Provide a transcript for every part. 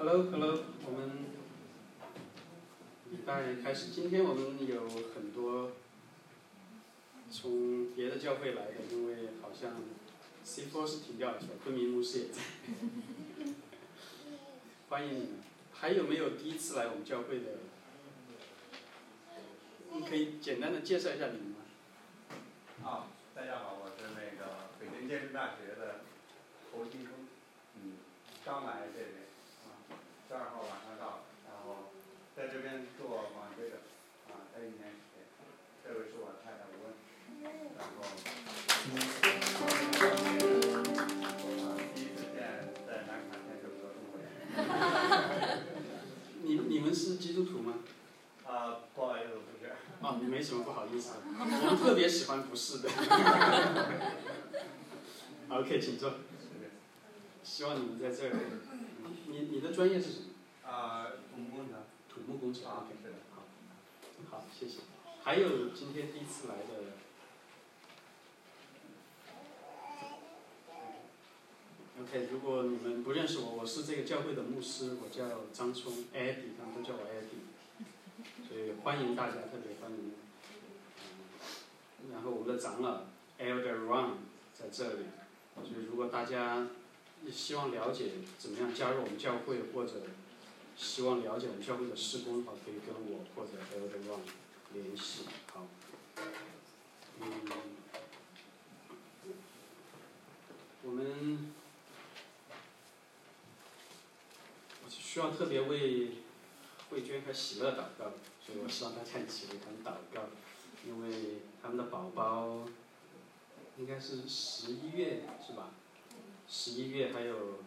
Hello，Hello，我们礼拜开始。今天我们有很多从别的教会来的，因为好像 C4 是停掉了，是吧？昆明牧师也在。欢迎你们。还有没有第一次来我们教会的？你可以简单的介绍一下你们吗？啊，大家好，我是那个北京建筑大学的侯金峰，嗯，刚来这边，没什么不好意思，我们特别喜欢不是的。OK，请坐。希望你们在这儿。你你的专业是什么？啊，土木工程。土木工程。啊 OK，好，好，谢谢。还有今天第一次来的。OK，如果你们不认识我，我是这个教会的牧师，我叫张聪，Eddie，他们都叫我 Eddie，所以欢迎大家，特别欢迎。然后我们的长老 Elder Ron 在这里，所以如果大家希望了解怎么样加入我们教会，或者希望了解我们教会的施工的话，可以跟我或者 Elder Ron 联系。好，嗯，我们我需要特别为慧娟和喜乐祷告，我希望大家一起为他们祷告，因为他们的宝宝应该是十一月是吧？十一月还有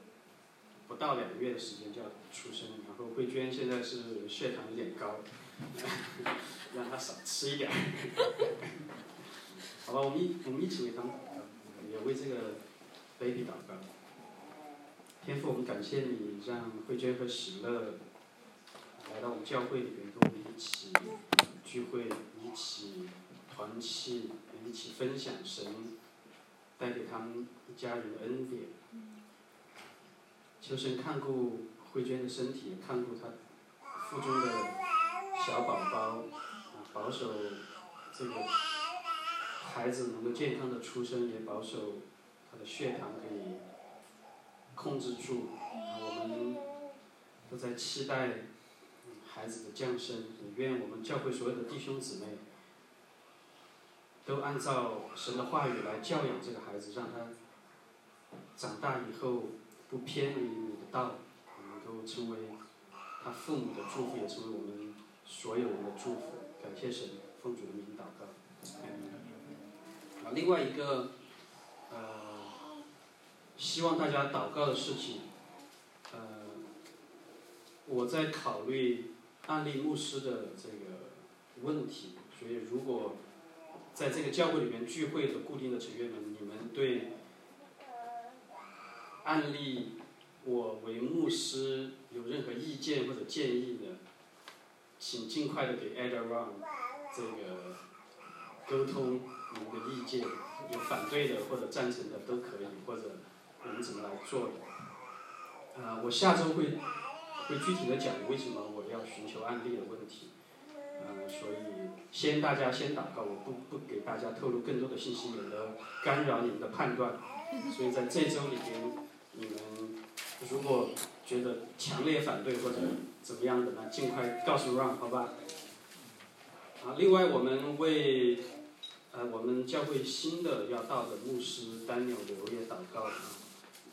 不到两个月的时间就要出生，然后慧娟现在是血糖有点高，让她少吃一点。好吧，我们一我们一起为他们，也为这个 baby 祷告。天父，我们感谢你让慧娟和喜乐来到我们教会里面，跟我一起聚会，一起团契，一起分享神带给他们一家人的恩典。求神看顾慧娟的身体，看顾她腹中的小宝宝，啊，保守这个孩子能够健康的出生，也保守他的血糖可以控制住。我们都在期待孩子的降生，也愿我们教会所有的弟兄姊妹都按照神的话语来教养这个孩子，让他长大以后不偏离你的道，能够成为他父母的祝福，也成为我们所有人的祝福。感谢神，奉主的名祷告。啊，另外一个，呃，希望大家祷告的事情，呃，我在考虑案例牧师的这个问题，所以如果在这个教会里面聚会的固定的成员们，你们对案例我为牧师有任何意见或者建议的，请尽快的给 Ada Ron 这个沟通你们的意见，有反对的或者赞成的都可以，或者我们怎么来做的。啊、我下周会会具体的讲为什么我要寻求案例的问题。呃，所以先大家先祷告，我不不给大家透露更多的信息，免得干扰你们的判断。所以在这周里边，你们如果觉得强烈反对或者怎么样的呢，尽快告诉 Ron 好吧。啊，另外我们为呃我们教会新的要到的牧师丹纽刘也祷告啊，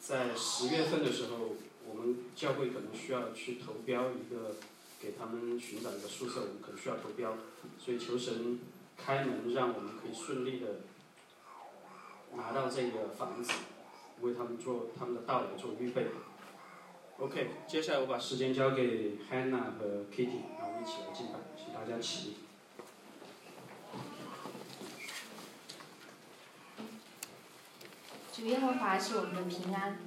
在十月份的时候，我们教会可能需要去投标一个。给他们寻找一个宿舍，我们可能需要投标，所以求神开门，让我们可以顺利的拿到这个房子，为他们做他们的到来做预备。OK，接下来我把时间交给 Hannah 和 Kitty，让我们一起来敬拜，请大家起立。主耶和华是我们的平安，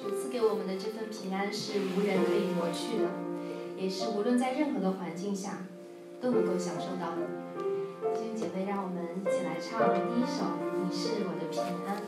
主赐给我们的这份平安是无人可以夺去的。也是无论在任何的环境下都能够享受到的。弟兄姐妹，让我们一起来唱第一首《你是我的平安》。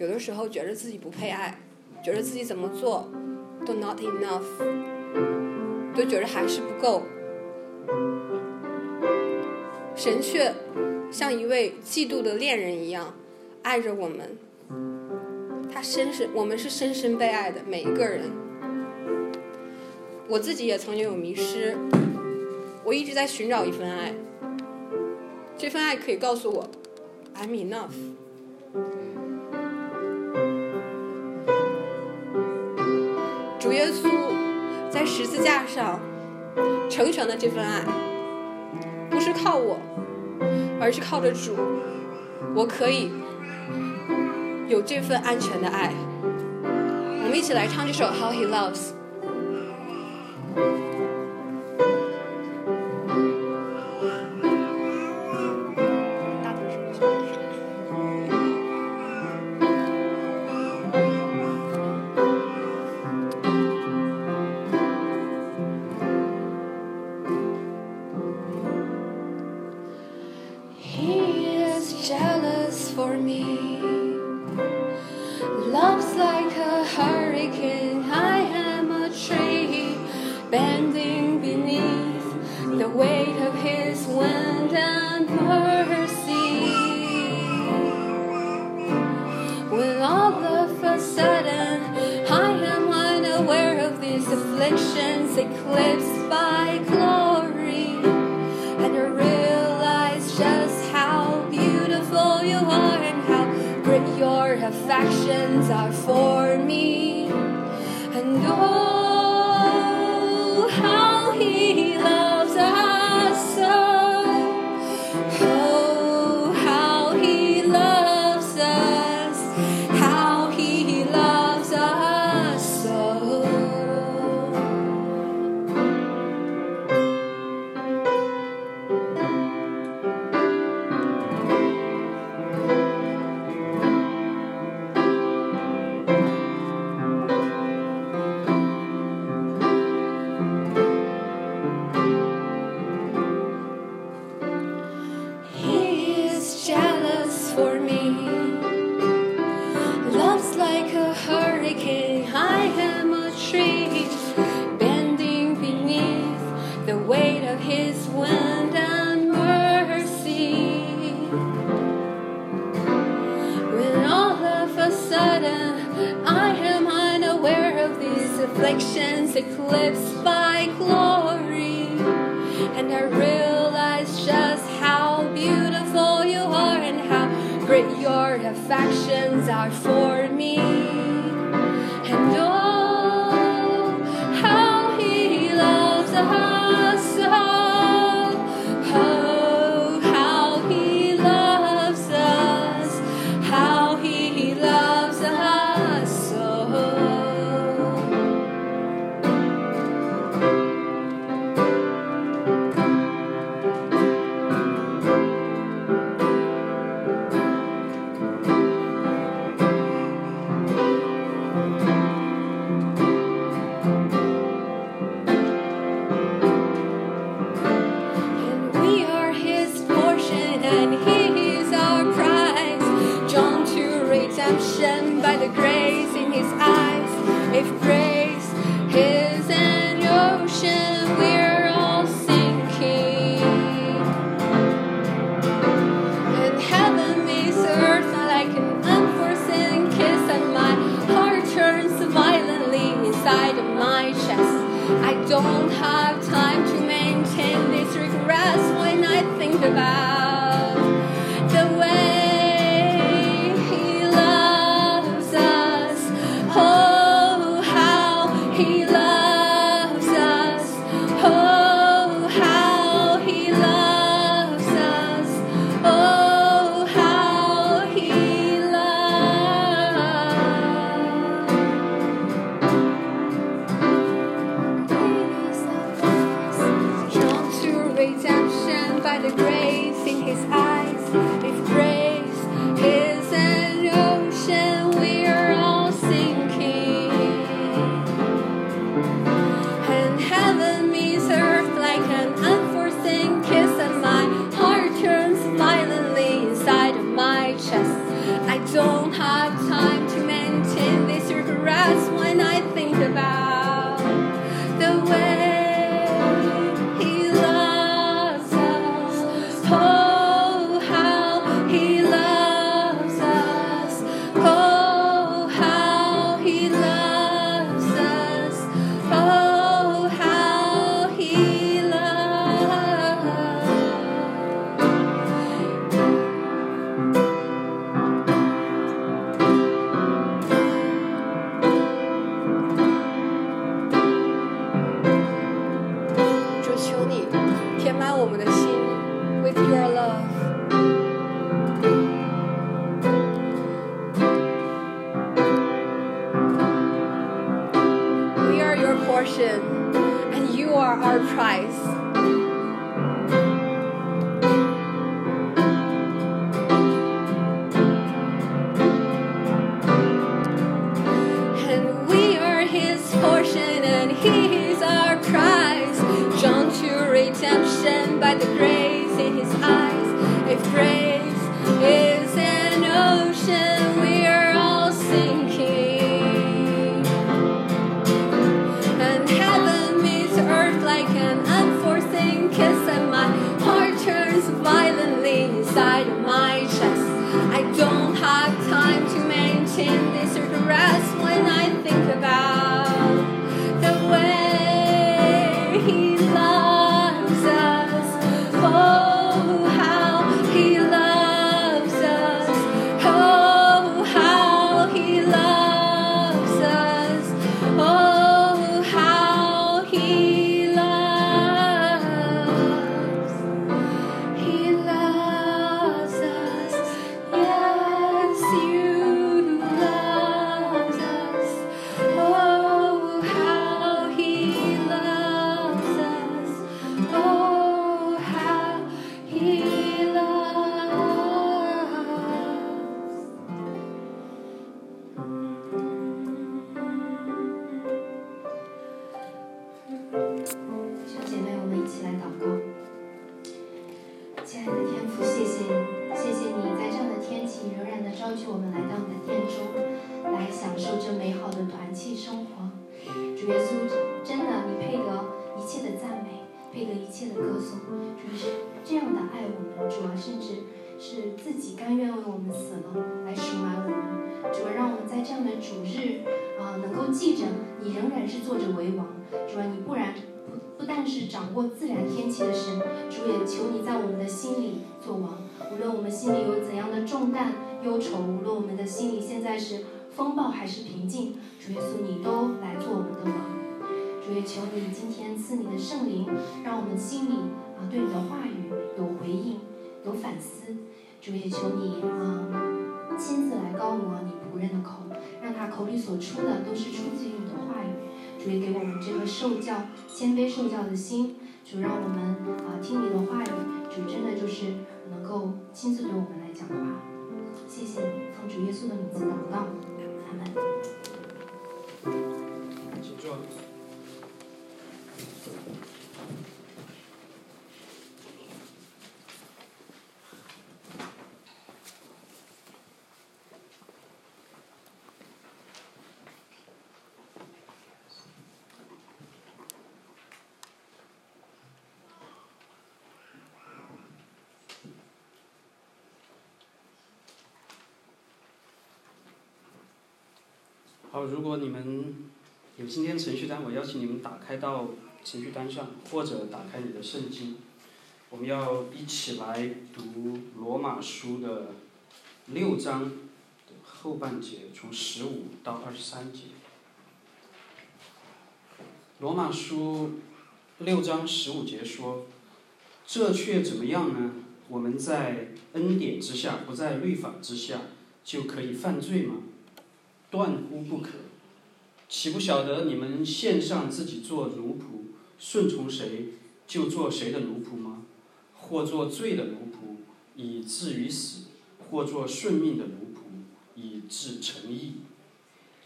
有的时候觉得自己不配爱，觉得自己怎么做都 not enough，都觉得还是不够。神却像一位嫉妒的恋人一样爱着我们，他深深，我们是深深被爱的每一个人。我自己也曾经有迷失，我一直在寻找一份爱，这份爱可以告诉我，I'm enough。主耶稣在十字架上成全了这份爱，不是靠我，而是靠着主，我可以有这份安全的爱。我们一起来唱这首《How He Loves》。By the grace 掌握自然天气的神，主也求你在我们的心里做王。无论我们心里有怎样的重担、忧愁，无论我们的心里现在是风暴还是平静，主耶稣你都来做我们的王。主也求你今天赐你的圣灵，让我们心里啊对你的话语有回应、有反思。主也求你啊亲自来高摩你仆人的口，让他口里所出的都是出自于你的话语。主也给我们这个受教、谦卑受教的心，主让我们啊听你的话语，主真的就是能够亲自对我们来讲话。谢谢你，奉主耶稣的名字祷告，阿门。请坐。如果你们有今天程序单，我邀请你们打开到程序单上，或者打开你的圣经，我们要一起来读罗马书的六章的后半节，从十五到二十三节。罗马书六章十五节说：“这却怎么样呢？我们在恩典之下，不在律法之下，就可以犯罪吗？断乎不可！岂不晓得你们献上自己做奴仆，顺从谁就做谁的奴仆吗？或做罪的奴仆，以至于死；或做顺命的奴仆，以致成义。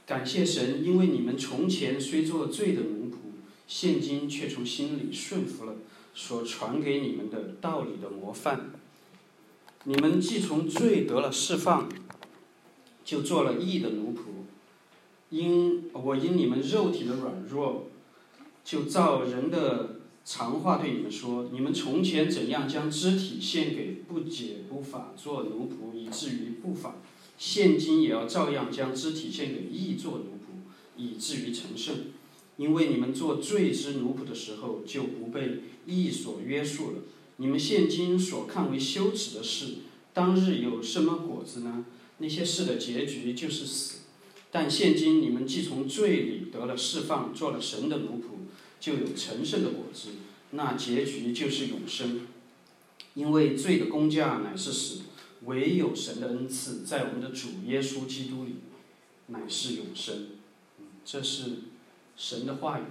感谢神，因为你们从前虽做罪的奴仆，现今却从心里顺服了所传给你们的道理的模范。你们既从罪得了释放，就做了义的奴仆。因我因你们肉体的软弱，就照人的常话对你们说：你们从前怎样将肢体献给不解不法做奴仆，以至于不法，现今也要照样将肢体献给义做奴仆，以至于成圣。因为你们做罪之奴仆的时候，就不被义所约束了。你们现今所看为羞耻的事，当日有什么果子呢？那些事的结局就是死。但现今你们既从罪里得了释放，做了神的奴仆，就有成圣的果子，那结局就是永生。因为罪的工价乃是死，唯有神的恩赐在我们的主耶稣基督里，乃是永生。这是神的话语。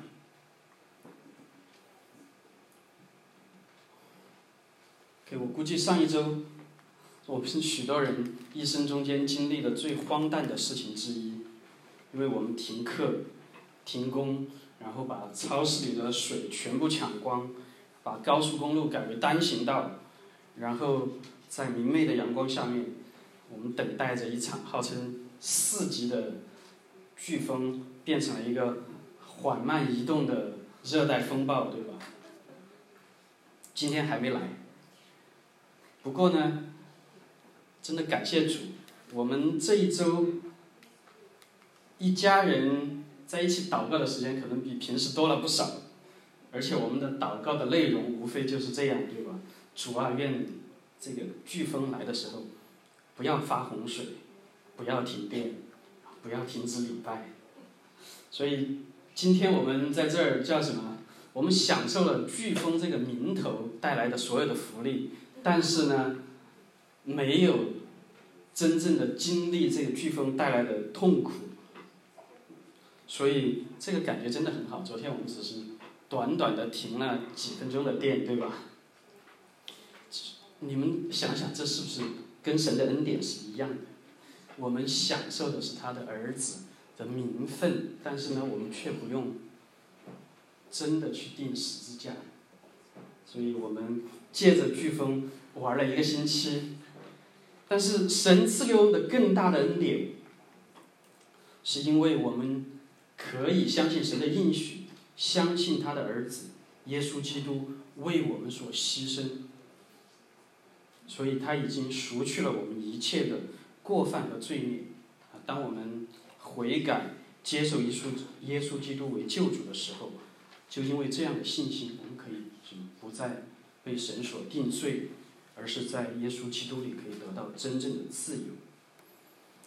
给我估计，上一周，我是许多人一生中间经历的最荒诞的事情之一。因为我们停课、停工，然后把超市里的水全部抢光，把高速公路改为单行道，然后在明媚的阳光下面，我们等待着一场号称四级的飓风变成了一个缓慢移动的热带风暴，对吧？今天还没来。不过呢，真的感谢主，我们这一周一家人在一起祷告的时间可能比平时多了不少，而且我们的祷告的内容无非就是这样，对吧？主啊，愿这个飓风来的时候，不要发洪水，不要停电，不要停止礼拜。所以今天我们在这儿叫什么？我们享受了飓风这个名头带来的所有的福利，但是呢，没有真正的经历这个飓风带来的痛苦。所以这个感觉真的很好。昨天我们只是短短的停了几分钟的电，对吧？你们想想，这是不是跟神的恩典是一样的？我们享受的是他的儿子的名分，但是呢，我们却不用真的去钉十字架。所以我们借着飓风玩了一个星期，但是神赐给我们的更大的恩典，是因为我们可以相信神的应许，相信他的儿子耶稣基督为我们所牺牲。所以他已经赎去了我们一切的过犯和罪孽。啊，当我们悔改、接受耶稣耶稣基督为救主的时候，就因为这样的信心，我们可以什么不再被神所定罪，而是在耶稣基督里可以得到真正的自由。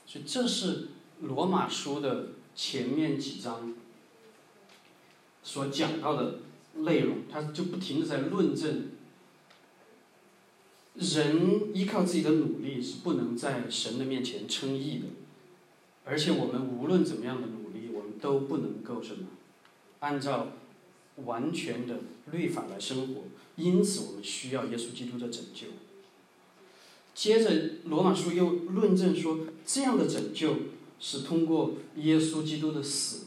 所以这是罗马书的前面几章所讲到的内容，他就不停的在论证。人依靠自己的努力是不能在神的面前称义的，而且我们无论怎么样的努力，我们都不能够什么，按照完全的律法来生活。因此，我们需要耶稣基督的拯救。接着，罗马书又论证说，这样的拯救是通过耶稣基督的死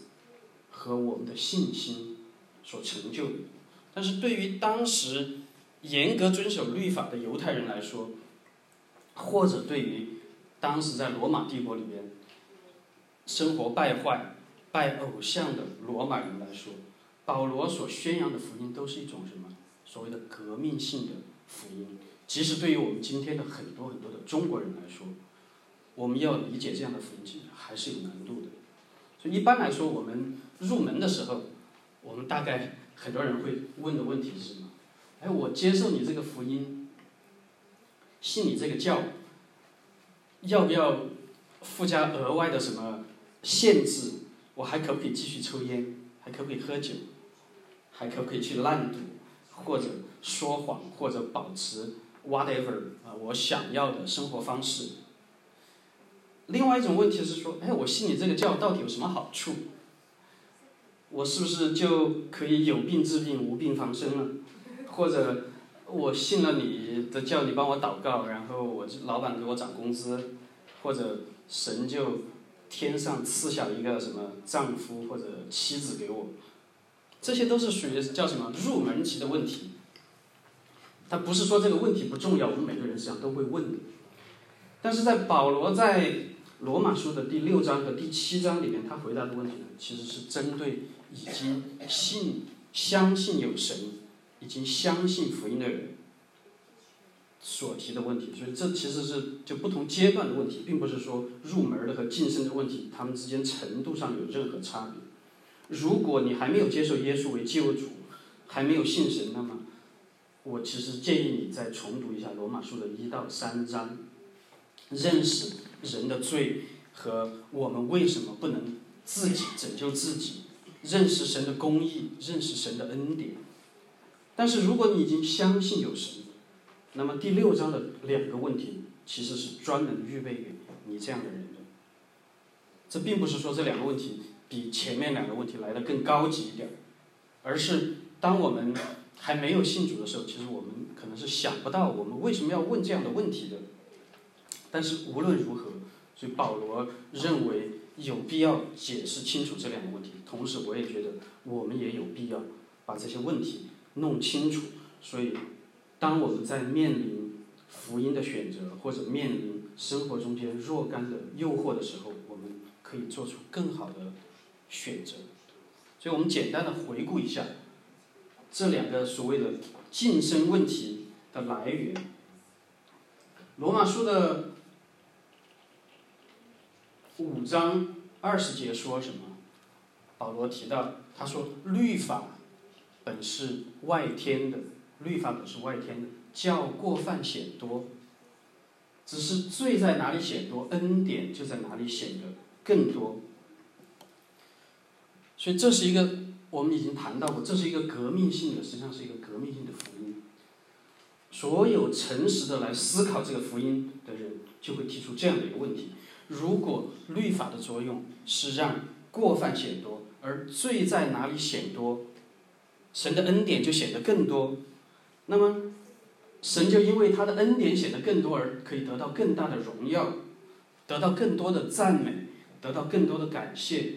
和我们的信心所成就的。但是对于当时，严格遵守律法的犹太人来说，或者对于当时在罗马帝国里面生活败坏、拜偶像的罗马人来说，保罗所宣扬的福音都是一种什么所谓的革命性的福音。即使对于我们今天的很多很多的中国人来说，我们要理解这样的福音，还是有难度的。所以一般来说，我们入门的时候，我们大概很多人会问的问题是什么？哎，我接受你这个福音，信你这个教，要不要附加额外的什么限制？我还可不可以继续抽烟？还可不可以喝酒？还可不可以去烂赌？或者说谎？或者保持 whatever 啊我想要的生活方式？另外一种问题是说，哎，我信你这个教到底有什么好处？我是不是就可以有病治病，无病防身了？或者我信了你的叫你帮我祷告，然后我老板给我涨工资，或者神就天上赐下一个什么丈夫或者妻子给我，这些都是属于叫什么入门级的问题。他不是说这个问题不重要，我们每个人实际上都会问的。但是在保罗在罗马书的第六章和第七章里面，他回答的问题呢，其实是针对已经信相信有神。已经相信福音的人所提的问题，所以这其实是就不同阶段的问题，并不是说入门的和晋升的问题，他们之间程度上有任何差别。如果你还没有接受耶稣为救主，还没有信神，那么我其实建议你再重读一下罗马书的一到三章，认识人的罪和我们为什么不能自己拯救自己，认识神的公义，认识神的恩典。但是如果你已经相信有神，那么第六章的两个问题其实是专门预备给你这样的人的。这并不是说这两个问题比前面两个问题来的更高级一点，而是当我们还没有信主的时候，其实我们可能是想不到我们为什么要问这样的问题的。但是无论如何，所以保罗认为有必要解释清楚这两个问题。同时，我也觉得我们也有必要把这些问题弄清楚。所以，当我们在面临福音的选择，或者面临生活中间若干的诱惑的时候，我们可以做出更好的选择。所以我们简单的回顾一下这两个所谓的晋升问题的来源。罗马书的五章二十节说什么？保罗提到，他说律法本是外天的，律法本是外天的，叫过犯显多。只是罪在哪里显多，恩典就在哪里显得更多。所以这是一个我们已经谈到过，这是一个革命性的，实际上是一个革命性的福音。所有诚实的来思考这个福音的人，就会提出这样的一个问题：如果律法的作用是让过犯显多，而罪在哪里显多，神的恩典就显得更多，那么神就因为他的恩典显得更多而可以得到更大的荣耀，得到更多的赞美，得到更多的感谢。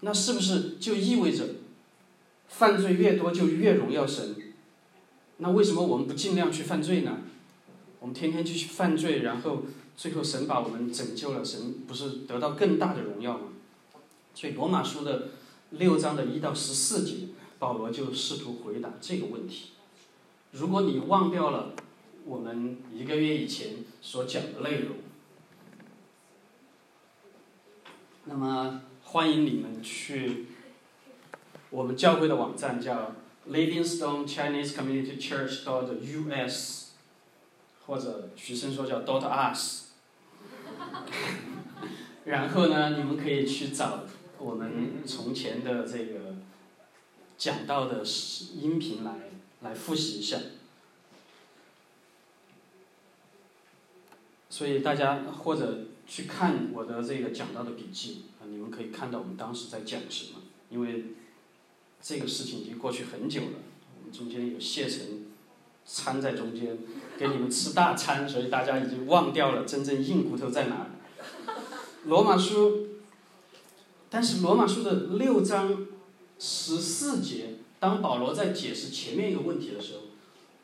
那是不是就意味着犯罪越多就越荣耀神？那为什么我们不尽量去犯罪呢？我们天天去犯罪，然后最后神把我们拯救了，神不是得到更大的荣耀吗？所以罗马书的六章的一到十四节，保罗就试图回答这个问题。如果你忘掉了我们一个月以前所讲的内容，那么。欢迎你们去我们教会的网站，叫 Livingstone Chinese Community Church dot US，或者徐生说叫 dot us。然后呢，你们可以去找我们从前的这个讲到的音频来来复习一下。所以大家或者去看我的这个讲到的笔记啊。你们可以看到我们当时在讲什么，因为这个事情已经过去很久了。我们中间有谢成掺在中间，给你们吃大餐，所以大家已经忘掉了真正硬骨头在哪。罗马书，但是罗马书的六章十四节，当保罗在解释前面一个问题的时候，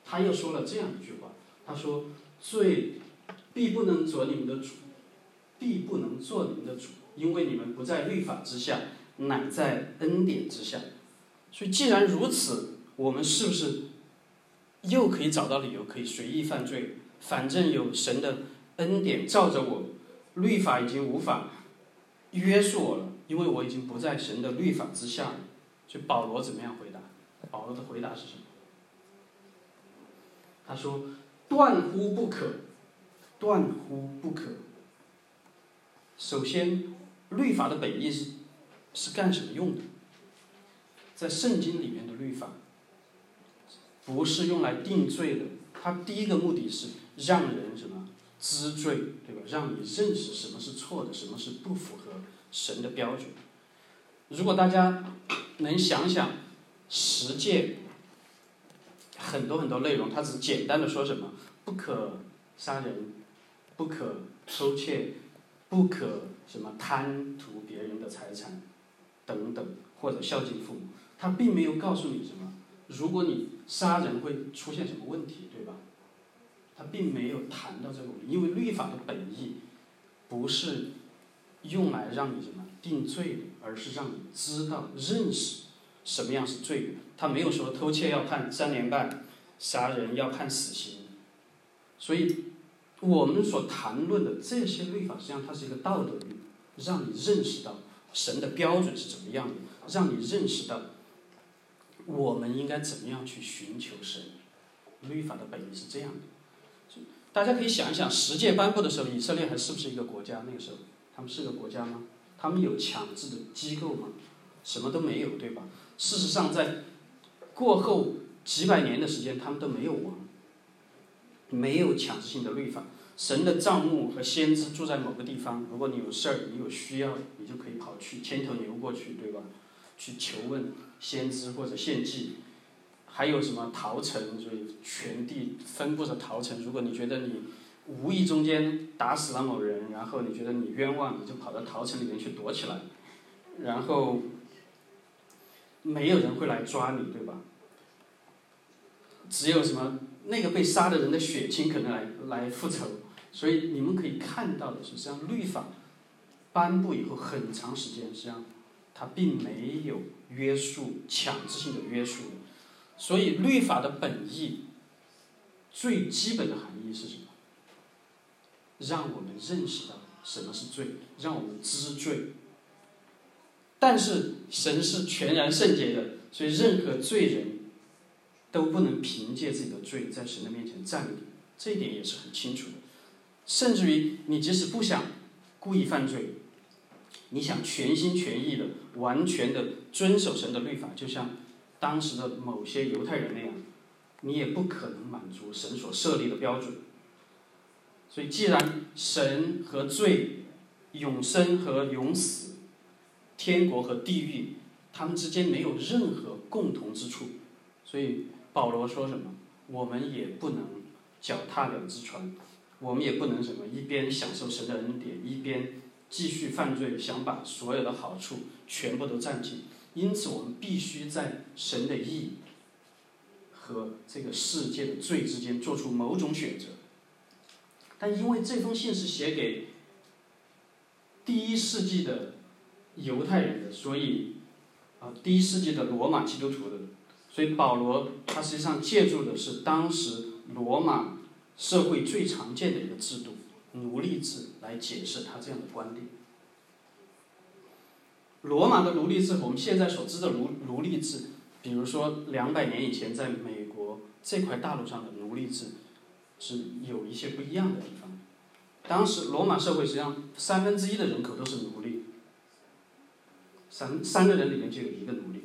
他又说了这样一句话：他说，罪必不能做你们的主，必不能做你们的主。因为你们不在律法之下，乃在恩典之下，所以既然如此，我们是不是又可以找到理由可以随意犯罪？反正有神的恩典罩着我，律法已经无法约束我了，因为我已经不在神的律法之下了。所以保罗怎么样回答？保罗的回答是什么？他说：“断乎不可，断乎不可。”首先。律法的本意是是干什么用的？在圣经里面的律法不是用来定罪的，它第一个目的是让人什么知罪，对吧？让你认识什么是错的，什么是不符合神的标准。如果大家能想想十诫很多很多内容，它只简单的说什么不可杀人，不可偷窃，不可。什么贪图别人的财产，等等，或者孝敬父母，他并没有告诉你什么。如果你杀人会出现什么问题，对吧？他并没有谈到这个问题，因为律法的本意不是用来让你什么定罪的，而是让你知道认识什么样是罪的。他没有说偷窃要判三年半，杀人要判死刑，所以。我们所谈论的这些律法，实际上它是一个道德律，让你认识到神的标准是怎么样的，让你认识到我们应该怎么样去寻求神。律法的本意是这样的，大家可以想一想，十诫颁布的时候，以色列还是不是一个国家？那个时候，他们是个国家吗？他们有强制的机构吗？什么都没有，对吧？事实上，在过后几百年的时间，他们都没有王。没有强制性的律法，神的账目和先知住在某个地方。如果你有事儿，你有需要，你就可以跑去牵头牛过去，对吧？去求问先知或者献祭，还有什么逃城，所以全地分布着逃城。如果你觉得你无意中间打死了某人，然后你觉得你冤枉，你就跑到逃城里面去躲起来，然后没有人会来抓你，对吧？只有什么那个被杀的人的血亲可能来来复仇。所以你们可以看到的是，实际上律法颁布以后很长时间，实际上它并没有约束、强制性的约束。所以律法的本意最基本的含义是什么？让我们认识到什么是罪，让我们知罪。但是神是全然圣洁的，所以任何罪人都不能凭借自己的罪在神的面前站立，这一点也是很清楚的。甚至于你即使不想故意犯罪，你想全心全意的、完全的遵守神的律法，就像当时的某些犹太人那样，你也不可能满足神所设立的标准。所以，既然神和罪、永生和永死、天国和地狱，他们之间没有任何共同之处，所以保罗说什么，我们也不能脚踏两只船。我们也不能什么一边享受神的恩典，一边继续犯罪，想把所有的好处全部都占尽。因此，我们必须在神的义和这个世界的罪之间做出某种选择。但因为这封信是写给第一世纪的犹太人的，所以啊，第一世纪的罗马基督徒的，所以保罗他实际上借助的是当时罗马。社会最常见的一个制度——奴隶制，来解释他这样的观点。罗马的奴隶制我们现在所知的奴奴隶制，比如说两百年以前在美国这块大陆上的奴隶制，是有一些不一样的地方。当时罗马社会实际上三分之一的人口都是奴隶，三三个人里面就有一个奴隶，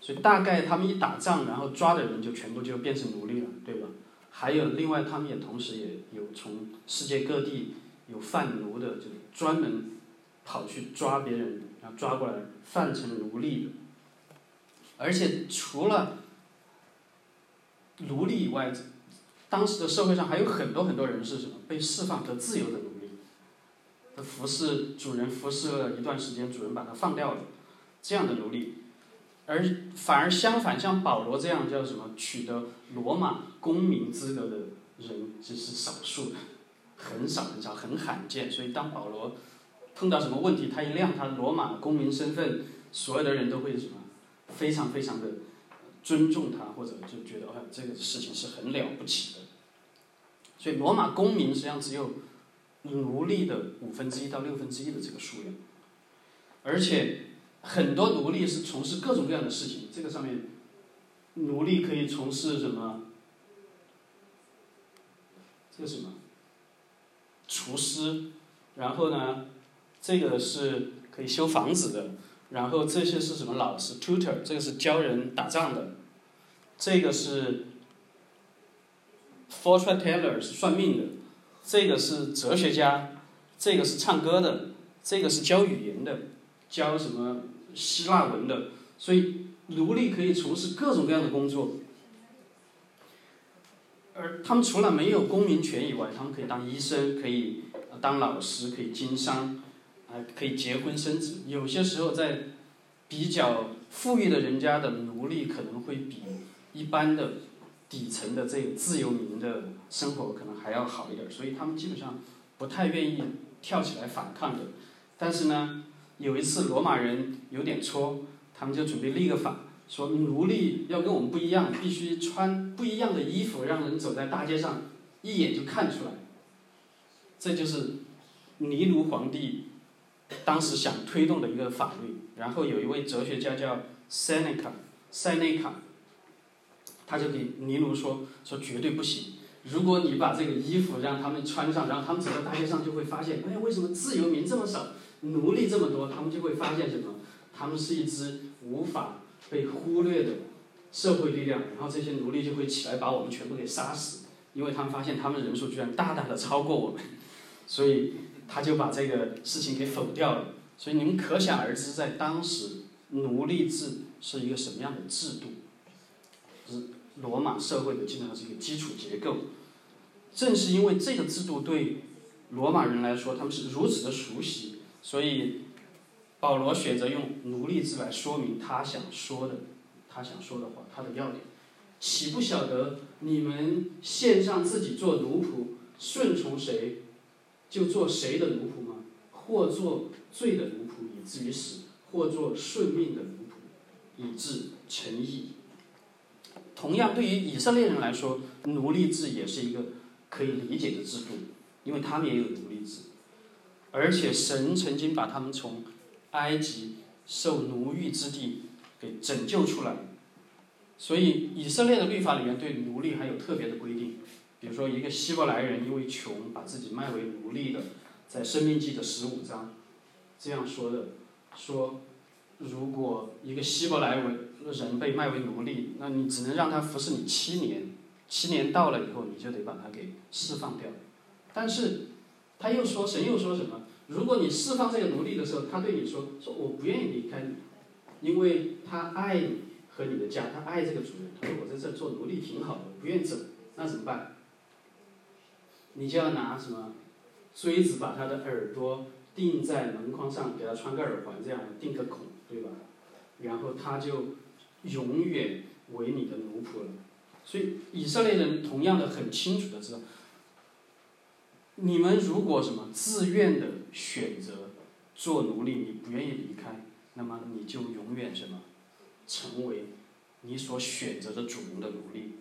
所以大概他们一打仗，然后抓的人就全部就变成奴隶了，对吧？还有另外，他们也同时也有从世界各地有贩奴的，就是专门跑去抓别人，然后抓过来贩成奴隶的。而且除了奴隶以外，当时的社会上还有很多很多人是什么被释放得自由的奴隶，他服侍主人服侍了一段时间，主人把他放掉了，这样的奴隶。而反而相反，像保罗这样叫什么取得罗马公民资格的人，只是少数的，很少很少，很罕见。所以当保罗碰到什么问题，他一亮他罗马公民身份，所有的人都会什么，非常非常的尊重他，或者就觉得哦，这个事情是很了不起的。所以罗马公民实际上只有奴隶的五分之一到六分之一的这个数量，而且。很多奴隶是从事各种各样的事情，这个上面，奴隶可以从事什么？这是什么？厨师，然后呢，这个是可以修房子的，然后这些是什么老师？tutor，这个是教人打仗的，这个是 fortune teller 是算命的，这个是哲学家，这个是唱歌的，这个是教语言的，教什么？希腊文的，所以奴隶可以从事各种各样的工作，而他们除了没有公民权以外，他们可以当医生，可以当老师，可以经商，啊，可以结婚生子。有些时候在比较富裕的人家的奴隶可能会比一般的底层的这个自由民的生活可能还要好一点，所以他们基本上不太愿意跳起来反抗的。但是呢？有一次，罗马人有点搓，他们就准备立个法，说奴隶要跟我们不一样，必须穿不一样的衣服，让人走在大街上一眼就看出来。这就是尼禄皇帝当时想推动的一个法律。然后有一位哲学家叫塞内卡，塞内卡，他就给尼禄说说绝对不行。如果你把这个衣服让他们穿上，然后他们走在大街上，就会发现，哎，为什么自由民这么少？奴隶这么多，他们就会发现什么？他们是一支无法被忽略的社会力量，然后这些奴隶就会起来把我们全部给杀死，因为他们发现他们人数居然大大的超过我们，所以他就把这个事情给否掉了。所以你们可想而知，在当时奴隶制是一个什么样的制度。是罗马社会的基本上是一个基础结构。正是因为这个制度对罗马人来说他们是如此的熟悉，所以保罗选择用奴隶制来说明他想说的，他想说的话，他的要点。岂不晓得你们献上自己做奴仆，顺从谁，就做谁的奴仆吗？或做罪的奴仆，以至于死；或做顺命的奴仆，以致成义。同样，对于以色列人来说，奴隶制也是一个可以理解的制度，因为他们也有奴隶制，而且神曾经把他们从埃及受奴役之地给拯救出来。所以，以色列的律法里面对奴隶还有特别的规定，比如说，一个希伯来人因为穷把自己卖为奴隶的，在《生命记》的十五章这样说的：说，如果一个希伯来人人被卖为奴隶，那你只能让他服侍你七年，七年到了以后，你就得把他给释放掉。但是，他又说，神又说什么？如果你释放这个奴隶的时候，他对你说：说我不愿意离开你，因为他爱你。和你的家，他爱这个主人。他说：“我在这做奴隶挺好的，我不愿意走。”那怎么办？你就要拿什么锥子把他的耳朵钉在门框上，给他穿个耳环，这样钉个孔，对吧？然后他就永远为你的奴仆了。所以以色列人同样的很清楚的知道，你们如果什么自愿的选择做奴隶，你不愿意离开，那么你就永远什么？成为你所选择的主人的奴隶，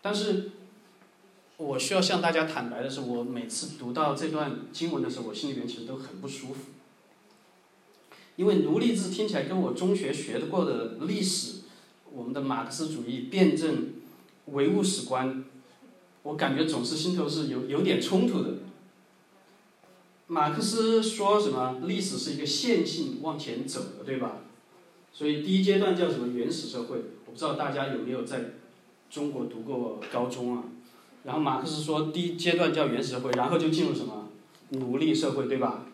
但是，我需要向大家坦白的是，我每次读到这段经文的时候，我心里面其实都很不舒服，因为奴隶制听起来跟我中学学的过的历史，我们的马克思主义辩证唯物史观，我感觉总是心头是有有点冲突的。马克思说什么？历史是一个线性往前走的，对吧？所以第一阶段叫什么原始社会？我不知道大家有没有在中国读过高中啊？然后马克思说第一阶段叫原始社会，然后就进入什么奴隶社会，对吧？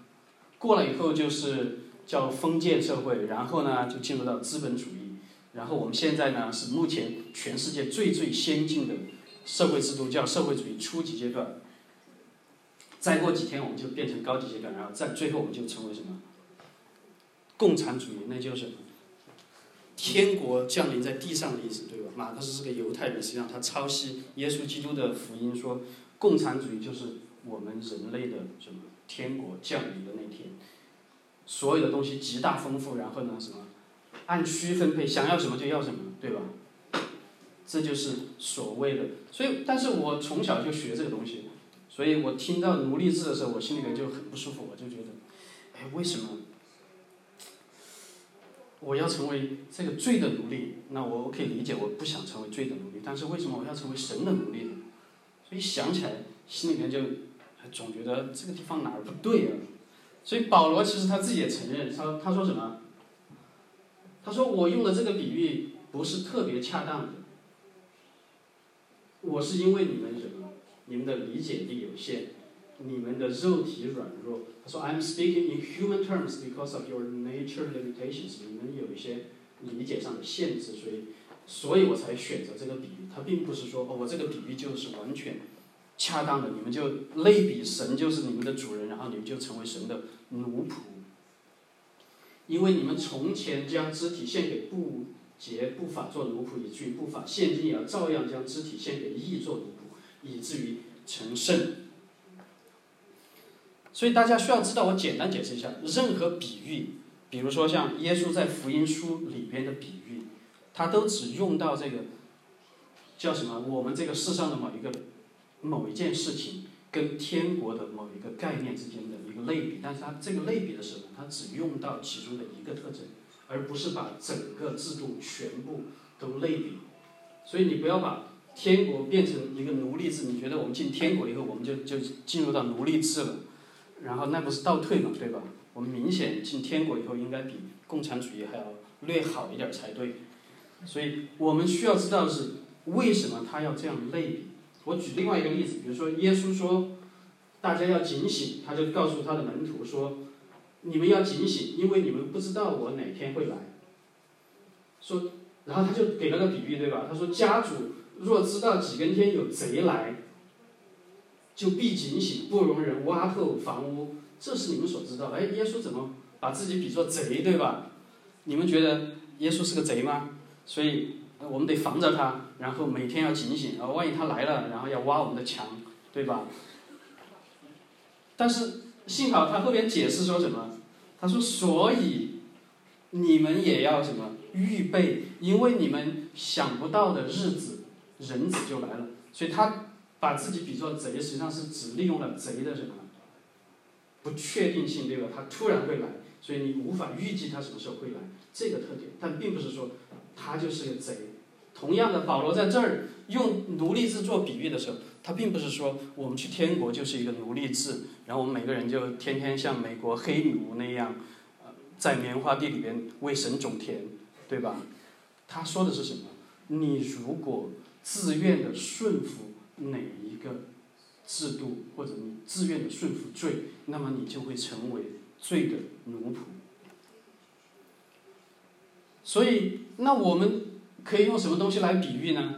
过了以后就是叫封建社会，然后呢就进入到资本主义，然后我们现在呢是目前全世界最最先进的社会制度，叫社会主义初级阶段。再过几天我们就变成高级阶段，然后再最后我们就成为什么共产主义？那就是。天国降临在地上的意思，对吧？马克思是个犹太人，实际上他抄袭耶稣基督的福音，说共产主义就是我们人类的什么天国降临的那天，所有的东西极大丰富，然后呢什么按区分配，想要什么就要什么，对吧？这就是所谓的。所以，但是我从小就学这个东西，所以我听到奴隶制的时候，我心里面就很不舒服，我就觉得，哎，为什么？我要成为这个罪的奴隶，那我可以理解，我不想成为罪的奴隶。但是为什么我要成为神的奴隶呢？所以想起来，心里面就总觉得这个地方哪儿不对啊。所以保罗其实他自己也承认，他他说什么？他说我用的这个比喻不是特别恰当的。我是因为你们人？你们的理解力有限。你们的肉体软弱，他说：“I'm speaking in human terms because of your nature limitations。你们有一些理解上的限制，所以，所以我才选择这个比喻。他并不是说，哦，我这个比喻就是完全恰当的，你们就类比神就是你们的主人，然后你们就成为神的奴仆。因为你们从前将肢体献给不洁不法做奴仆，以至于不法；现今也要照样将肢体献给义做奴仆，以至于成圣。”所以大家需要知道，我简单解释一下，任何比喻，比如说像耶稣在福音书里边的比喻，他都只用到这个叫什么？我们这个世上的某一个某一件事情跟天国的某一个概念之间的一个类比，但是它这个类比的时候，它只用到其中的一个特征，而不是把整个制度全部都类比。所以你不要把天国变成一个奴隶制，你觉得我们进天国以后，我们就就进入到奴隶制了？然后那不是倒退嘛，对吧？我们明显进天国以后，应该比共产主义还要略好一点才对。所以我们需要知道的是，为什么他要这样类比？我举另外一个例子，比如说耶稣说，大家要警醒，他就告诉他的门徒说，你们要警醒，因为你们不知道我哪天会来。说然后他就给了个比喻，对吧？他说家主若知道几更天有贼来，就必警醒，不容人挖透房屋。这是你们所知道的。哎，耶稣怎么把自己比作贼，对吧？你们觉得耶稣是个贼吗？所以我们得防着他，然后每天要警醒，啊，万一他来了，然后要挖我们的墙，对吧？但是幸好他后边解释说什么？他说：“所以你们也要什么预备，因为你们想不到的日子，人子就来了。”所以他把自己比作贼，实际上是只利用了贼的什么不确定性，对吧？他突然会来，所以你无法预计他什么时候会来这个特点，但并不是说他就是个贼。同样的，保罗在这儿用奴隶制做比喻的时候，他并不是说我们去天国就是一个奴隶制，然后我们每个人就天天像美国黑奴那样，呃，在棉花地里边为神种田，对吧？他说的是什么？你如果自愿的顺服哪一个制度，或者你自愿的顺服罪，那么你就会成为罪的奴仆。所以，那我们可以用什么东西来比喻呢？